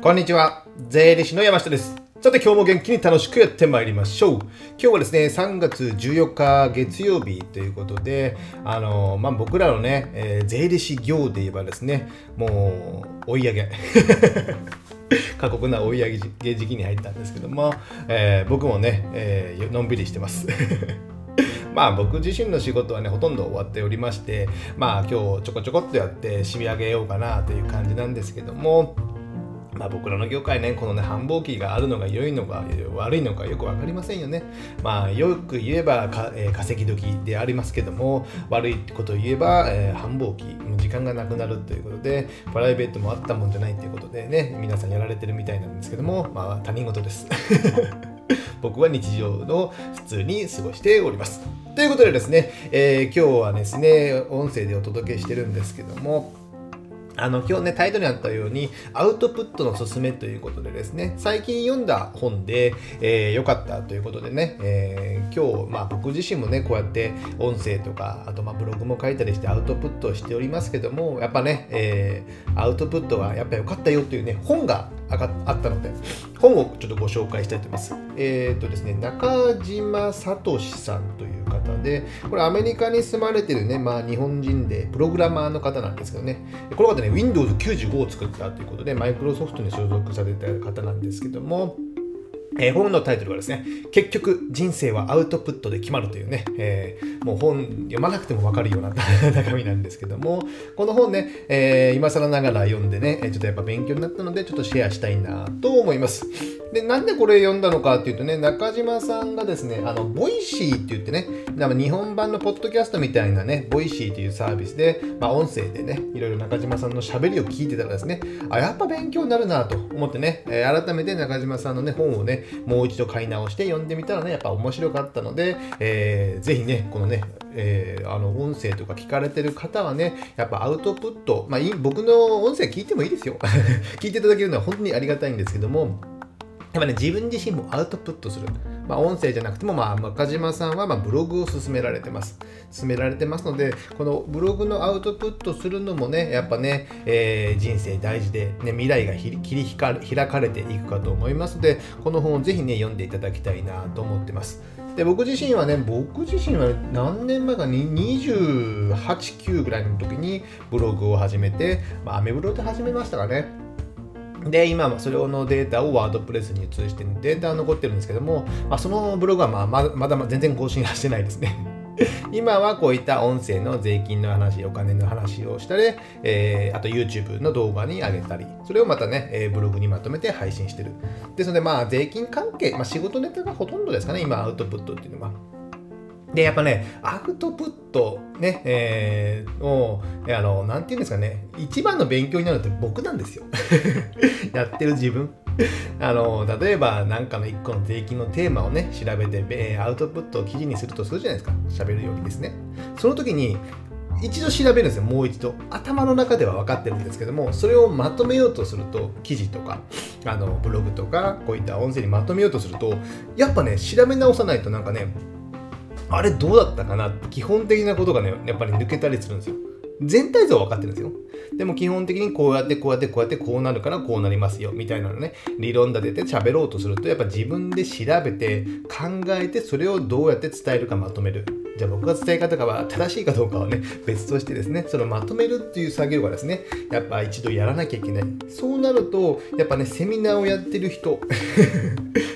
こんにちは。税理士の山下です。さて今日も元気に楽しくやってまいりましょう。今日はですね、3月14日月曜日ということで、あのまあ、僕らのね、えー、税理士業で言えばですね、もう追い上げ。過酷な追い上げ時期に入ったんですけども、えー、僕もね、えー、のんびりしてます。まあ僕自身の仕事はねほとんど終わっておりましてまあ今日ちょこちょこっとやって締め上げようかなという感じなんですけどもまあ、僕らの業界ね、このね、繁忙期があるのが良いのか悪いのかよく分かりませんよね。まあ、よく言えばか、えー、稼ぎ時でありますけども、悪いこと言えば、えー、繁忙期、時間がなくなるということで、プライベートもあったもんじゃないということでね、皆さんやられてるみたいなんですけども、まあ、他人事です。僕は日常の普通に過ごしております。ということでですね、えー、今日はですね、音声でお届けしてるんですけども、あの今日ねタイトルにあったようにアウトプットのすすめということでですね最近読んだ本で良、えー、かったということでね、えー、今日、まあ、僕自身もねこうやって音声とかあとまブログも書いたりしてアウトプットをしておりますけどもやっぱね、えー、アウトプットはやっぱ良かったよというね本があったので本をちょっとご紹介したいと思います。えっ、ー、とですね中島聡さんと方。でこれアメリカに住まれてるね、まあ、日本人でプログラマーの方なんですけどね。この方ね Windows 95を作ったということで、マイクロソフトに所属された方なんですけども、えー、本のタイトルはですね、結局人生はアウトプットで決まるというね、えー、もう本読まなくてもわかるような 中身なんですけども、この本ね、えー、今更ながら読んでね、ちょっとやっぱ勉強になったので、ちょっとシェアしたいなと思います。で、なんでこれ読んだのかっていうとね、中島さんがですね、あの、 Voicy って言ってね、なんか日本版のポッドキャストみたいなね、 Voicy というサービスで、まあ、音声でね、いろいろ中島さんの喋りを聞いてたらですね、あ、やっぱ勉強になるなと思ってね、え、改めて中島さんのね、本をね、もう一度買い直して読んでみたらね、やっぱ面白かったので、えー、ぜひね、このね、えー、あの音声とか聞かれてる方はね、やっぱアウトプット、まあ、僕の音声聞いてもいいですよ。聞いていただけるのは本当にありがたいんですけども、やっぱね、自分自身もアウトプットする。まあ、音声じゃなくても、まあ、中島さんはまブログを進められてます。進められてますので、このブログのアウトプットするのもね、やっぱね、えー、人生大事で、ね、未来が切り開かれていくかと思いますので、この本をぜひね、読んでいただきたいなと思ってます。で僕自身はね、僕自身は何年前かに28、9ぐらいの時にブログを始めて、まあ、アメブロで始めましたかね。で、今はそれのデータをワードプレスに移してデータは残ってるんですけども、まあ、そのブログはまあまだまだ全然更新はしてないですね。今はこういった音声の税金の話、お金の話をしたり、えー、あと YouTube の動画に上げたり、それをまたね、えー、ブログにまとめて配信してる。ですので、まあ、税金関係、まあ、仕事ネタがほとんどですかね、今、アウトプットっていうのは。で、やっぱね、アウトプットね、えー、を、あの、なんていうんですかね、一番の勉強になるって僕なんですよ。やってる自分。あの、例えば、なんかの一個の税金のテーマをね、調べて、えー、アウトプットを記事にするとするじゃないですか。喋るようにですね。その時に、一度調べるんですよ、もう一度。頭の中では分かってるんですけども、それをまとめようとすると、記事とか、あのブログとか、こういった音声にまとめようとすると、やっぱね、調べ直さないとなんかね、あれどうだったかなって基本的なことがね、やっぱり抜けたりするんですよ。全体像は分かってるんですよ。でも基本的にこうやってこうやってこうやってこうなるからこうなりますよみたいなのね、理論立てて喋ろうとするとやっぱ自分で調べて考えてそれをどうやって伝えるかまとめる。じゃあ僕が伝え方が正しいかどうかはね、別としてですね、そのまとめるっていう作業がですね、やっぱ一度やらなきゃいけない。そうなると、やっぱね、セミナーをやってる人、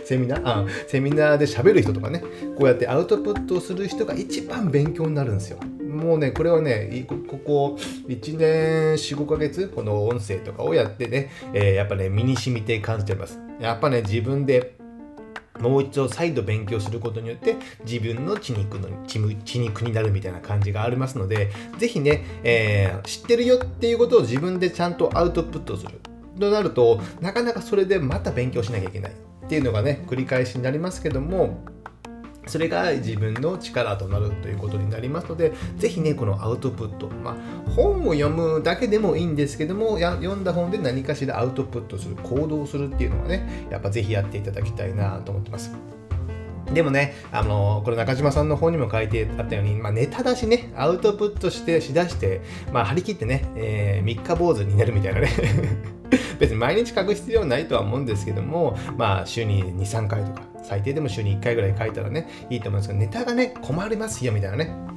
セミナー？あセミナーで喋る人とかね、こうやってアウトプットをする人が一番勉強になるんですよ。もうね、これはね、ここ1年4、5ヶ月、この音声とかをやってね、えー、やっぱね、身に染みて感じてます。やっぱね、自分でもう一度再度勉強することによって自分の血肉の血肉になるみたいな感じがありますので、ぜひね、えー、知ってるよっていうことを自分でちゃんとアウトプットする。となると、なかなかそれでまた勉強しなきゃいけないっていうのがね、繰り返しになりますけども、それが自分の力となるということになりますので、ぜひね、このアウトプット、まあ、本を読むだけでもいいんですけども、読んだ本で何かしらアウトプットする、行動するっていうのはね、やっぱぜひやっていただきたいなと思ってます。でもね、あのこれ中島さんの方にも書いてあったように、まあ、ネタ出しね、アウトプットして、しだして、まあ、張り切ってね、えー、三日坊主になるみたいなね別に毎日書く必要ないとは思うんですけども、まあ、週に2、3回とか、最低でも週に1回ぐらい書いたらね、いいと思いますけど、ネタがね、困りますよみたいなね。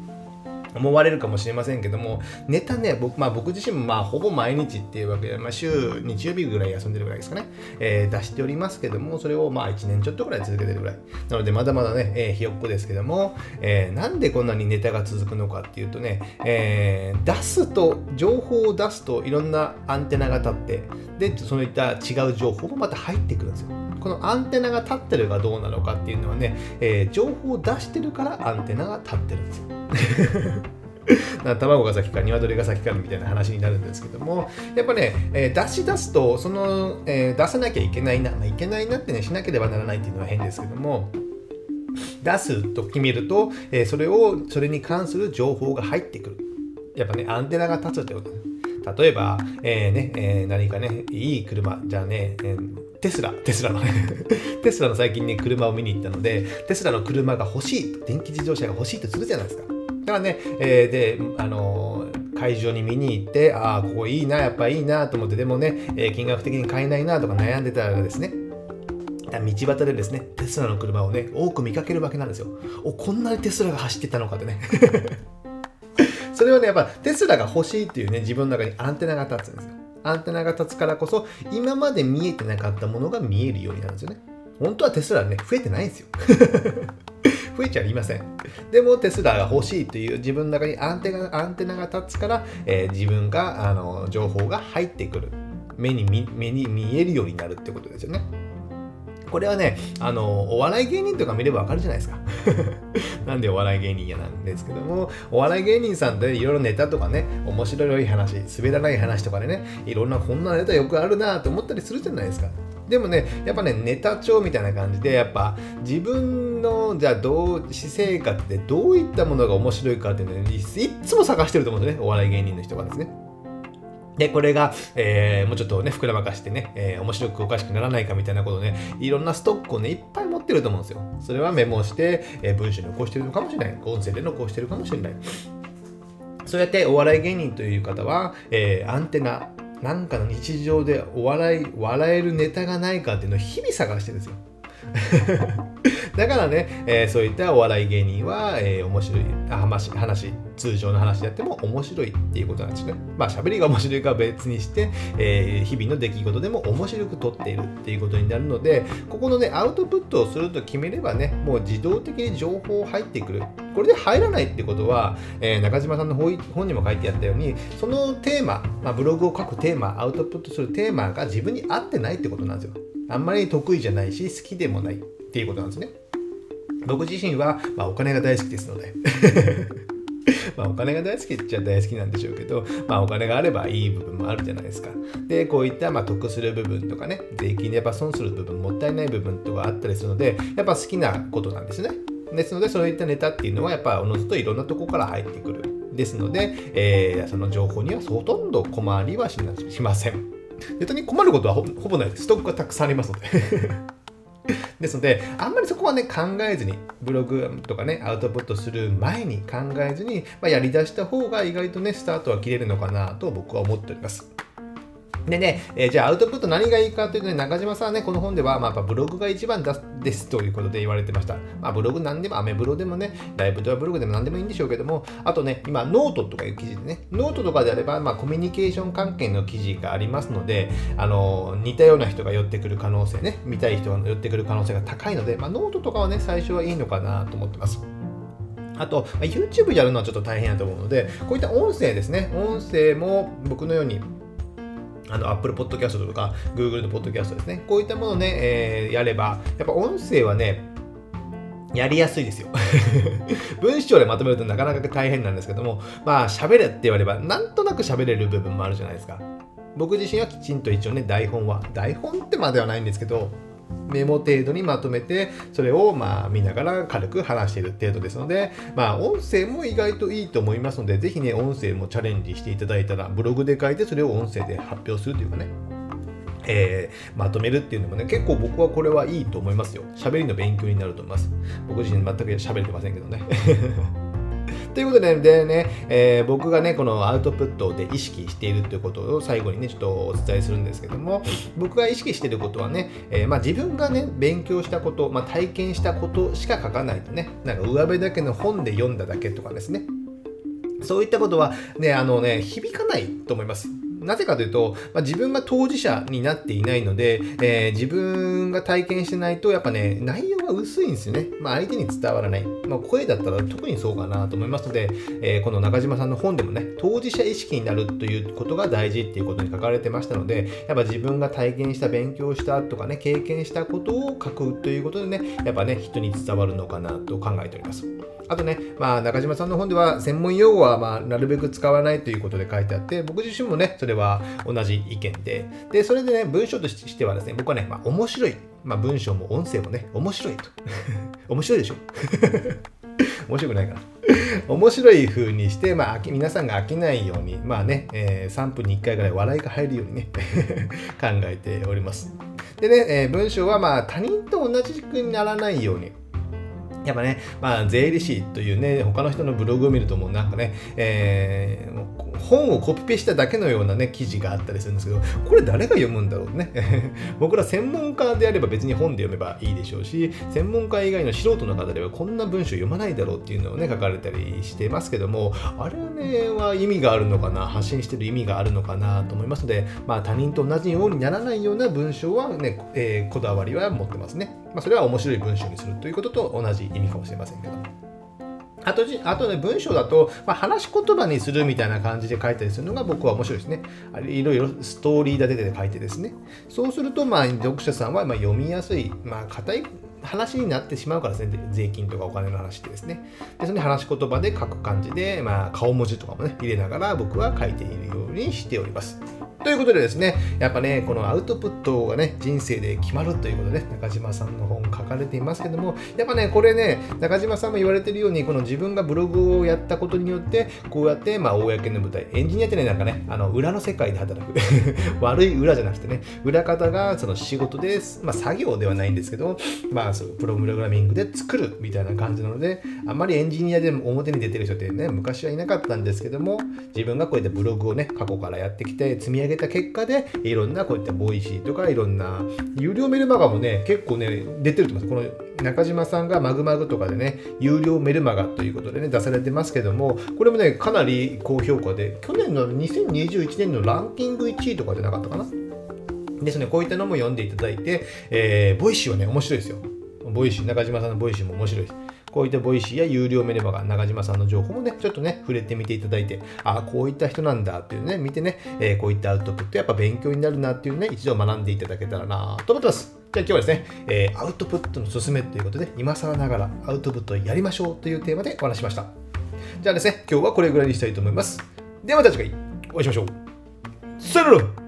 思われるかもしれませんけども、ネタね、僕,、まあ、僕自身もまあほぼ毎日っていうわけで、まあ、週日曜日ぐらい休んでるぐらいですかね、えー、出しておりますけども、それをまあ1年ちょっとぐらい続けてるぐらい。なので、まだまだね、えー、ひよっこですけども、えー、なんでこんなにネタが続くのかっていうとね、えー、出すと、情報を出すといろんなアンテナが立って、で、そういった違う情報もまた入ってくるんですよ。このアンテナが立ってるかどうなのかっていうのはね、えー、情報を出してるからアンテナが立ってるんですよ。卵が先か鶏が先かみたいな話になるんですけどもやっぱね、えー、出し出すとその、えー、出さなきゃいけないな、まあ、いけないなってねしなければならないっていうのは変ですけども出すと決めると、えー、それをそれに関する情報が入ってくるやっぱねアンテナが立つってことです例えば、えーねえー、何かね、いい車、じゃね、えー、テスラ、テスラの テスラの最近ね、車を見に行ったので、テスラの車が欲しい、電気自動車が欲しいとするじゃないですか。だからね、え、で、あの、会場に見に行って、ああ、ここいいな、やっぱいいなと思って、でもね、え、金額的に買えないなとか悩んでたらですね、道端でですね、テスラの車をね、多く見かけるわけなんですよ。お、こんなにテスラが走ってたのかってね。それはね、やっぱテスラが欲しいっていうね、自分の中にアンテナが立つんですよ。アンテナが立つからこそ、今まで見えてなかったものが見えるようになるんですよね。本当はテスラね、増えてないんですよ。増えちゃいません。でもテスラが欲しいという自分の中にアンテナアンテナが立つから、えー、自分があの情報が入ってくる。目に目に見えるようになるってことですよね。これはね、あの、お笑い芸人とか見ればわかるじゃないですか。なんでお笑い芸人やなんですけども、お笑い芸人さんっていろいろネタとかね、面白い話、滑らない話とかでね、いろんなこんなネタよくあるなと思ったりするじゃないですか。でもね、やっぱね、ネタ帳みたいな感じで、やっぱ自分の、じゃあ、どう、私生活でどういったものが面白いかっていうのを、ね、いつも探してると思うんですよね、お笑い芸人の人がですね。で、これが、えー、もうちょっとね、膨らまかしてね、えー、面白くおかしくならないかみたいなことね、いろんなストックをね、いっぱい持ってると思うんですよ。それはメモして、えー、文章に残してるのかもしれない。音声で残してるかもしれない。そうやってお笑い芸人という方は、えー、アンテナ、なんかの日常でお笑い、笑えるネタがないかっていうのを日々探してるんですよ。だからね、えー、そういったお笑い芸人は、えー、面白い話、話、通常の話であっても面白いっていうことなんですね。まあ、喋りが面白いかは別にして、えー、日々の出来事でも面白く撮っているっていうことになるので、ここのね、アウトプットをすると決めればね、もう自動的に情報入ってくる。これで入らないってことは、えー、中島さんの本にも書いてあったように、そのテーマ、まあ、ブログを書くテーマ、アウトプットするテーマが自分に合ってないってことなんですよ。あんまり得意じゃないし、好きでもないっていうことなんですね。僕自身は、まあ、お金が大好きですので まあお金が大好きっちゃ大好きなんでしょうけど、まあお金があればいい部分もあるじゃないですか。で、こういったまあ得する部分とかね、税金でやっぱ損する部分、もったいない部分とかあったりするので、やっぱ好きなことなんですね。ですので、そういったネタっていうのはやっぱおのずといろんなとこから入ってくる。ですので、えー、その情報にはほとんど困りはしません。ネタに困ることはほぼないです。ストックがたくさんありますのでですので、あんまりそこはね、考えずに、ブログとかね、アウトプットする前に考えずに、まあ、やりだした方が意外とね、スタートは切れるのかなと僕は思っております。でね、えー、じゃあアウトプット何がいいかというとね、中島さんね、この本では、まあ、やっぱブログが一番ですということで言われてました。まあ、ブログ何でも、アメブロでもね、ライブドアブログでも何でもいいんでしょうけども、あとね、今、ノートとかいう記事でね、ノートとかであれば、まあ、コミュニケーション関係の記事がありますので、あの、似たような人が寄ってくる可能性ね、見たい人が寄ってくる可能性が高いので、まあ、ノートとかはね、最初はいいのかなと思ってます。あと、まあ、YouTube やるのはちょっと大変だと思うので、こういった音声ですね、音声も僕のようにあの、Apple Podcast とか Google の Podcast ですね。こういったものをね、えー、やれば、やっぱ音声はね、やりやすいですよ。文章でまとめるとなかなか大変なんですけども、まあ喋れって言われば、なんとなく喋れる部分もあるじゃないですか。僕自身はきちんと一応ね、台本は、台本ってまではないんですけど、メモ程度にまとめて、それをまあ見ながら軽く話している程度ですので、まあ音声も意外といいと思いますので、ぜひね、音声もチャレンジしていただいたら、ブログで書いてそれを音声で発表するというかね、えー、まとめるっていうのもね、結構僕はこれはいいと思いますよ。喋りの勉強になると思います。僕自身全く喋れてませんけどね。ということででね、えー、僕がね、このアウトプットで意識しているということを最後にね、ちょっとお伝えするんですけども、僕が意識していることはね、えー、まあ、自分がね、勉強したこと、まあ、体験したことしか書かないとね、なんか上辺だけの本で読んだだけとかですね。そういったことはね、あのね、響かないと思います。なぜかというと、まあ、自分が当事者になっていないので、えー、自分が体験してないと、やっぱね、内容が薄いんですよね。まあ、相手に伝わらない。まあ、声だったら特にそうかなと思いますので、えー、この中島さんの本でもね、当事者意識になるということが大事っていうことに書かれてましたので、やっぱ自分が体験した、勉強したとかね、経験したことを書くということでね、やっぱね、人に伝わるのかなと考えております。あとね、まあ、中島さんの本では専門用語はまあなるべく使わないということで書いてあって、僕自身もね、それは同じ意見で、で、それでね、文章としてはですね、僕はね、まあ、面白い。まあ、文章も音声もね、面白いと。面白いでしょ 面白くないかな。面白い風にして、まあ、皆さんが飽きないように、まあね、えー、3分に1回ぐらい笑いが入るようにね 考えております。でね、えー、文章はまあ他人と同じくにならないように、やっぱね、まあ、税理士というね、他の人のブログを見るともうなんかね、えー、本をコピペしただけのようなね、記事があったりするんですけど、これ誰が読むんだろうね。僕ら専門家であれば別に本で読めばいいでしょうし、専門家以外の素人の方ではこんな文章読まないだろうっていうのをね、書かれたりしてますけども、あれね、は意味があるのかな、発信してる意味があるのかなと思いますので、まあ他人と同じようにならないような文章はね、えー、こだわりは持ってますね。まあ、それは面白い文章にするということと同じ意味かもしれませんけど。あと、あとね、文章だと、まあ、話し言葉にするみたいな感じで書いたりするのが僕は面白いですね。いろいろストーリー立てて書いてですね。そうすると、まあ、読者さんはま読みやすい、まあ、硬い話になってしまうからですね、税金とかお金の話ってですね。で、その話し言葉で書く感じで、まあ、顔文字とかもね、入れながら僕は書いているようにしております。ということでですね、やっぱね、このアウトプットがね、人生で決まるということで、ね、中島さんの本書かれていますけども、やっぱね、これね、中島さんも言われてるように、この自分がブログをやったことによって、こうやって、まあ、公の舞台、エンジニアってね、なんかね、あの裏の世界で働く。悪い裏じゃなくてね、裏方がその仕事です、まあ、作業ではないんですけど、まあ、そうプログラミングで作るみたいな感じなので、あんまりエンジニアで表に出てる人ってね、昔はいなかったんですけども、自分がこうやってブログをね、過去からやってきて、積み上げた結果で、いろんなこういった Voicy とかいろんな有料メルマガもね、結構ね、出てると思います。この中島さんがまぐまぐとかでね、有料メルマガということでね、出されてますけども、これもね、かなり高評価で、去年の2021年のランキング1位とかじゃなかったかな。ですね、こういったのも読んでいただいて、えー、 Voicy はね、面白いですよ。 Voicy、中島さんの Voicy も面白いです。こういった Voicy や有料メルマガ、中島さんの情報もね、ちょっとね、触れてみていただいて、ああ、こういった人なんだっていうね、見てね、えー、こういったアウトプットやっぱ勉強になるなっていうね、一度学んでいただけたらなと思ってます。じゃあ今日はですね、えー、アウトプットのすすめということで、今更ながらアウトプットやりましょうというテーマでお話しました。じゃあですね、今日はこれぐらいにしたいと思います。ではまた次回お会いしましょう。さよなら